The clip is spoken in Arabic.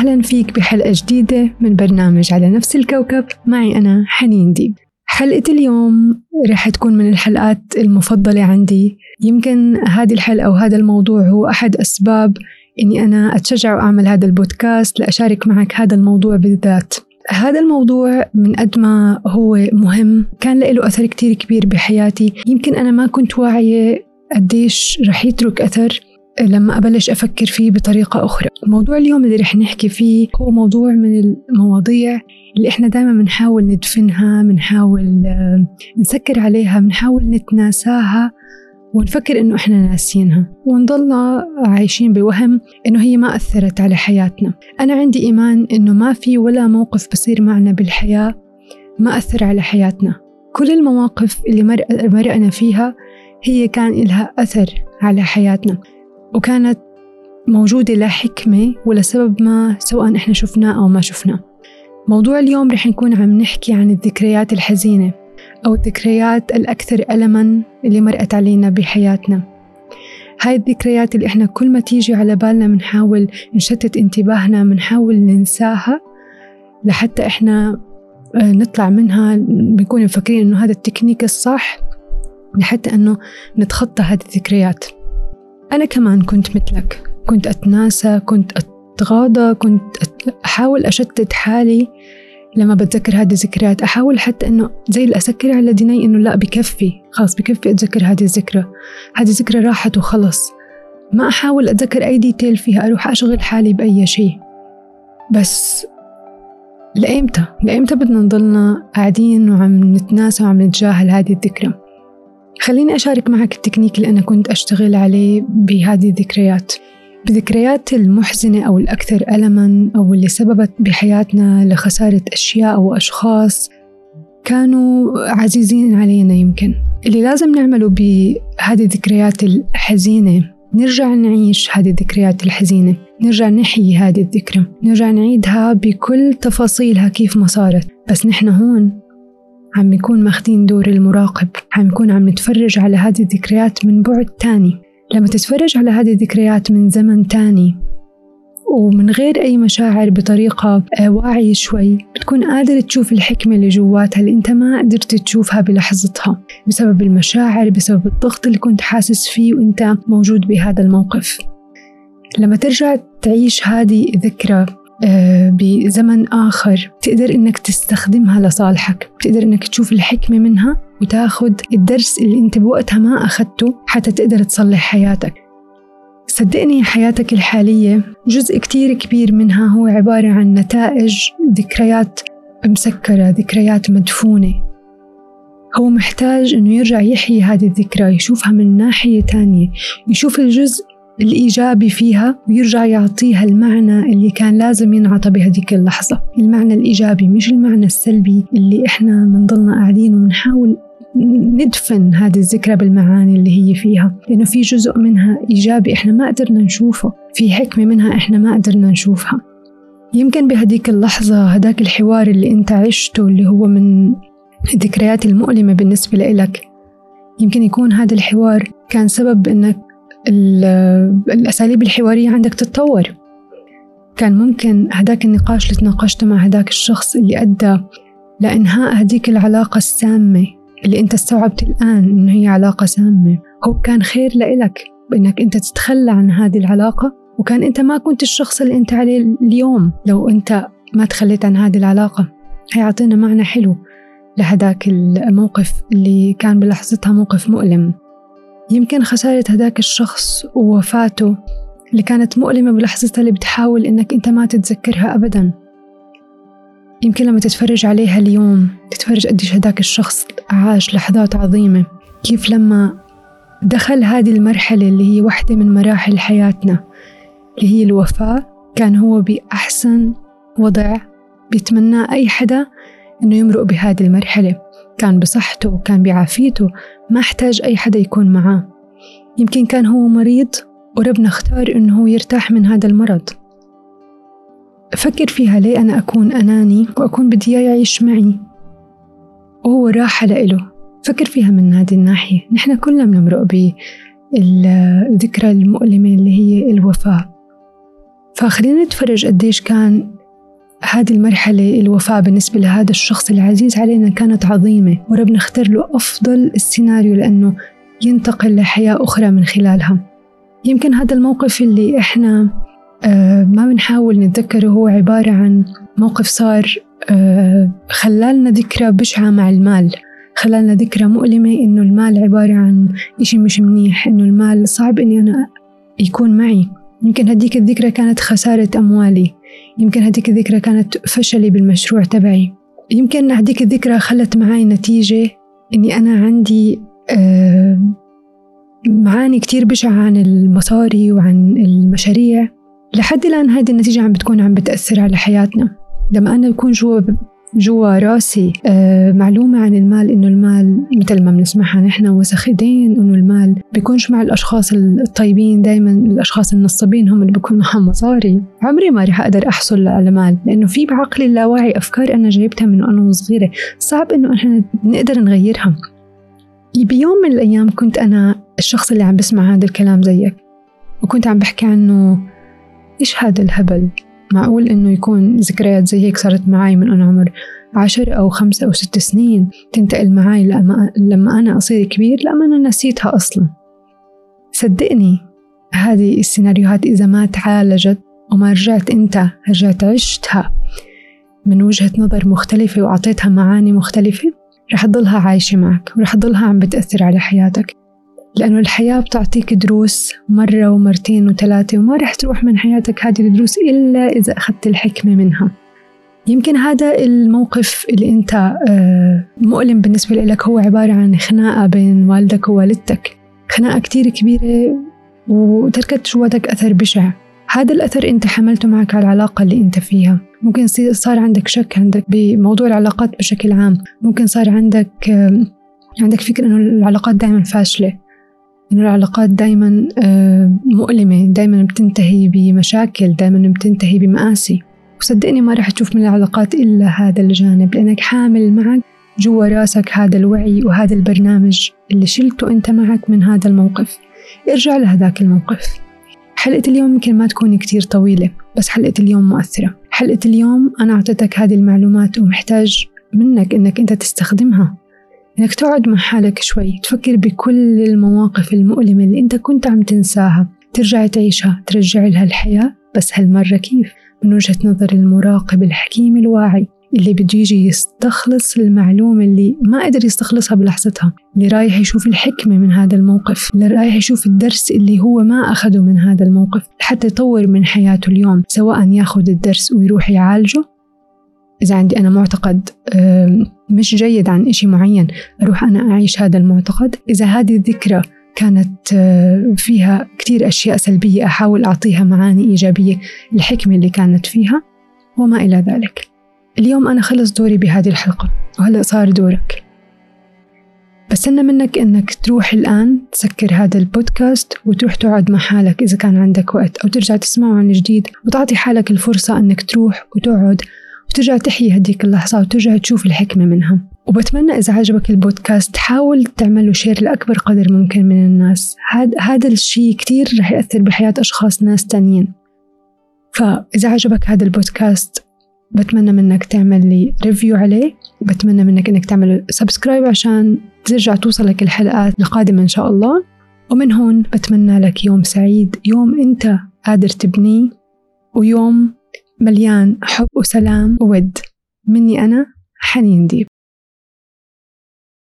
أهلا فيك بحلقة جديدة من برنامج على نفس الكوكب. معي أنا حنين ديب. حلقة اليوم رح تكون من الحلقات المفضلة عندي. يمكن هذه الحلقة وهذا الموضوع هو أحد أسباب إني أنا أتشجع وأعمل هذا البودكاست لأشارك معك هذا الموضوع بالذات. هذا الموضوع من قد ما هو مهم. كان له أثر كتير كبير بحياتي. يمكن أنا ما كنت واعية قديش رح يترك أثر. لما أبلش أفكر فيه بطريقة أخرى. موضوع اليوم اللي رح نحكي فيه هو موضوع من المواضيع اللي إحنا دائما بنحاول ندفنها بنحاول آه، نسكر عليها بنحاول نتناساها ونفكر إنه إحنا ناسينها ونضلنا عايشين بوهم إنه هي ما أثرت على حياتنا. أنا عندي إيمان إنه ما في ولا موقف بصير معنا بالحياة ما أثر على حياتنا. كل المواقف اللي مرقنا فيها هي كان لها أثر على حياتنا. وكانت موجودة لحكمة ولسبب ما سواء إحنا شفناه أو ما شفناه. موضوع اليوم رح نكون عم نحكي عن الذكريات الحزينة أو الذكريات الأكثر ألماً اللي مرقت علينا بحياتنا. هاي الذكريات اللي إحنا كل ما تيجي على بالنا بنحاول نشتت انتباهنا بنحاول ننساها لحتى إحنا آه، نطلع منها. بنكون مفكرين إنه هذا التكنيك الصح لحتى إنه نتخطى هذه الذكريات. أنا كمان كنت مثلك. كنت أتناسى كنت أتغاضى كنت أحاول أشتت حالي. لما بتذكر هذه الذكريات أحاول حتى إنه زي أسكر على ديني إنه لا بكفي. خلاص بكفي أتذكر هذه الذكرى. هذه الذكرى راحت وخلص. ما أحاول أتذكر أي ديتيل فيها. أروح أشغل حالي بأي شيء. بس لأيمتى؟ لأيمتى بدنا نضلنا قاعدين وعم نتناسى وعم نتجاهل هذه الذكرى؟ خليني أشارك معك التكنيك اللي أنا كنت أشتغل عليه بهذه الذكريات. بذكريات المحزنة أو الأكثر ألماً أو اللي سببت بحياتنا لخسارة أشياء أو أشخاص كانوا عزيزين علينا يمكن. اللي لازم نعمله بهذه الذكريات الحزينة نرجع نعيش هذه الذكريات الحزينة نرجع نحيي هذه الذكرى نرجع نعيدها بكل تفاصيلها كيف ما صارت. بس نحن هون عم نكون ماخدين دور المراقب. عم نكون عم نتفرج على هذه الذكريات من بعد تاني. لما تتفرج على هذه الذكريات من زمن تاني ومن غير أي مشاعر بطريقة آه، واعية شوي بتكون قادر تشوف الحكمة اللي جواتها اللي أنت ما قدرت تشوفها بلحظتها. بسبب المشاعر بسبب الضغط اللي كنت حاسس فيه وأنت موجود بهذا الموقف. لما ترجع تعيش هذه الذكرى بزمن آخر. تقدر إنك تستخدمها لصالحك. تقدر إنك تشوف الحكمة منها وتاخد الدرس اللي أنت بوقتها ما أخدته حتى تقدر تصلح حياتك. صدقني حياتك الحالية جزء كتير كبير منها هو عبارة عن نتائج ذكريات مسكرة ذكريات مدفونة. هو محتاج إنه يرجع يحيي هذه الذكرى يشوفها من ناحية تانية يشوف الجزء الإيجابي فيها ويرجع يعطيها المعنى اللي كان لازم ينعطى بهذيك اللحظة. المعنى الإيجابي مش المعنى السلبي اللي إحنا بنضلنا قاعدين وبنحاول ندفن هذه الذكرى بالمعاني اللي هي فيها. لأنه في جزء منها إيجابي إحنا ما قدرنا نشوفه في حكمة منها إحنا ما قدرنا نشوفها. يمكن بهديك اللحظة هداك الحوار اللي أنت عشته اللي هو من الذكريات المؤلمة بالنسبة لإلك يمكن يكون هذا الحوار كان سبب إنك الأساليب الحوارية عندك تتطور. كان ممكن هداك النقاش اللي تناقشته مع هداك الشخص اللي أدى لإنهاء هديك العلاقة السامة اللي أنت استوعبت الآن إنه هي علاقة سامة. هو كان خير لإلك بإنك أنت تتخلى عن هذه العلاقة وكان أنت ما كنت الشخص اللي أنت عليه اليوم. لو أنت ما تخليت عن هذه العلاقة هيعطينا معنى حلو لهداك الموقف اللي كان بلحظتها موقف مؤلم. يمكن خسارة هداك الشخص ووفاته اللي كانت مؤلمة بلحظتها اللي بتحاول إنك أنت ما تتذكرها أبدا. يمكن لما تتفرج عليها اليوم تتفرج قديش هداك الشخص عاش لحظات عظيمة. كيف لما دخل هذه المرحلة اللي هي واحدة من مراحل حياتنا اللي هي الوفاة كان هو بأحسن وضع بيتمناه أي حدا إنه يمرق بهذه المرحلة. كان بصحته وكان بعافيته ما احتاج أي حدا يكون معاه. يمكن كان هو مريض وربنا اختار إنه هو يرتاح من هذا المرض. فكر فيها ليه أنا أكون أناني وأكون بدي إياه يعيش معي؟ وهو راحة لإله فكر فيها من هذه الناحية. نحن كلنا بنمرق بالذكرى المؤلمة اللي هي الوفاة. فخلينا نتفرج قديش كان هذه المرحلة الوفاة بالنسبة لهذا الشخص العزيز علينا كانت عظيمة وربنا اختار له أفضل السيناريو لأنه ينتقل لحياة أخرى من خلالها. يمكن هذا الموقف اللي إحنا آه ما بنحاول نتذكره هو عبارة عن موقف صار آه خلالنا ذكرى بشعة مع المال. خلالنا ذكرى مؤلمة إنه المال عبارة عن إشي مش منيح إنه المال صعب إني أنا يكون معي. يمكن هديك الذكرى كانت خسارة أموالي. يمكن هديك الذكرى كانت فشلي بالمشروع تبعي. يمكن هديك الذكرى خلت معي نتيجة إني أنا عندي آه معاني كتير بشعة عن المصاري وعن المشاريع. لحد الآن هذه النتيجة عم بتكون عم بتأثر على حياتنا. لما أنا بكون جوا جوا راسي آه معلومة عن المال إنه المال مثل ما بنسمعها نحن وسخ إيدين إنه المال بيكونش مع الأشخاص الطيبين دايما الأشخاص النصابين هم اللي بيكون معهم مصاري. عمري ما رح أقدر أحصل على مال لأنه في بعقلي اللاواعي أفكار أنا جايبتها من وأنا صغيرة. صعب إنه إحنا نقدر نغيرها بيوم من الأيام كنت أنا الشخص اللي عم بسمع هذا الكلام زيك وكنت عم بحكي عنه إيش هذا الهبل؟ معقول إنه يكون ذكريات زي هيك صارت معي من أنا عمر عشر أو خمسة أو ست سنين تنتقل معي لما, لما أنا أصير كبير لما أنا نسيتها أصلا. صدقني هذه السيناريوهات إذا ما تعالجت وما رجعت أنت رجعت عشتها من وجهة نظر مختلفة وأعطيتها معاني مختلفة رح تضلها عايشة معك ورح تضلها عم بتأثر على حياتك. لأنه الحياة بتعطيك دروس مرة ومرتين وثلاثة وما رح تروح من حياتك هذه الدروس إلا إذا أخذت الحكمة منها. يمكن هذا الموقف اللي أنت آه، مؤلم بالنسبة لك هو عبارة عن خناقة بين والدك ووالدتك. خناقة كتير كبيرة وتركت جواتك أثر بشع. هذا الأثر أنت حملته معك على العلاقة اللي أنت فيها. ممكن صار عندك شك عندك بموضوع العلاقات بشكل عام. ممكن صار عندك عندك فكرة إنه العلاقات دائما فاشلة. إنه العلاقات دايما آه، مؤلمة دايما بتنتهي بمشاكل دايما بتنتهي بمآسي. وصدقني ما راح تشوف من العلاقات إلا هذا الجانب لأنك حامل معك جوا راسك هذا الوعي وهذا البرنامج اللي شلته أنت معك من هذا الموقف. ارجع لهذاك الموقف. حلقة اليوم يمكن ما تكون كتير طويلة بس حلقة اليوم مؤثرة. حلقة اليوم أنا أعطيتك هذه المعلومات ومحتاج منك إنك أنت تستخدمها. إنك تقعد مع حالك شوي تفكر بكل المواقف المؤلمة اللي أنت كنت عم تنساها. ترجع تعيشها ترجع لها الحياة. بس هالمرة كيف؟ من وجهة نظر المراقب الحكيم الواعي اللي بده يجي يستخلص المعلومة اللي ما قدر يستخلصها بلحظتها اللي رايح يشوف الحكمة من هذا الموقف اللي رايح يشوف الدرس اللي هو ما أخده من هذا الموقف لحتى يطور من حياته اليوم سواء ياخد الدرس ويروح يعالجه. إذا عندي أنا معتقد مش جيد عن إشي معين أروح أنا أعيش هذا المعتقد. إذا هذه الذكرى كانت فيها كتير أشياء سلبية أحاول أعطيها معاني إيجابية الحكمة اللي كانت فيها وما إلى ذلك. اليوم أنا خلص دوري بهذه الحلقة وهلأ صار دورك. بستنى منك إنك تروح الآن تسكر هذا البودكاست وتروح تقعد مع حالك إذا كان عندك وقت أو ترجع تسمعه عن جديد وتعطي حالك الفرصة إنك تروح وتقعد وترجع تحيي هديك اللحظة وترجع تشوف الحكمة منها. وبتمنى إذا عجبك البودكاست حاول تعمله share لأكبر قدر ممكن من الناس. هذا هذا الشيء كتير رح يأثر بحياة أشخاص ناس تانيين. فإذا عجبك هذا البودكاست بتمنى منك تعمل لي review عليه. وبتمنى منك إنك تعمل subscribe عشان ترجع توصلك الحلقات القادمة إن شاء الله. ومن هون بتمنى لك يوم سعيد يوم أنت قادر تبنيه ويوم مليان حب وسلام وود. مني أنا حنين ديب.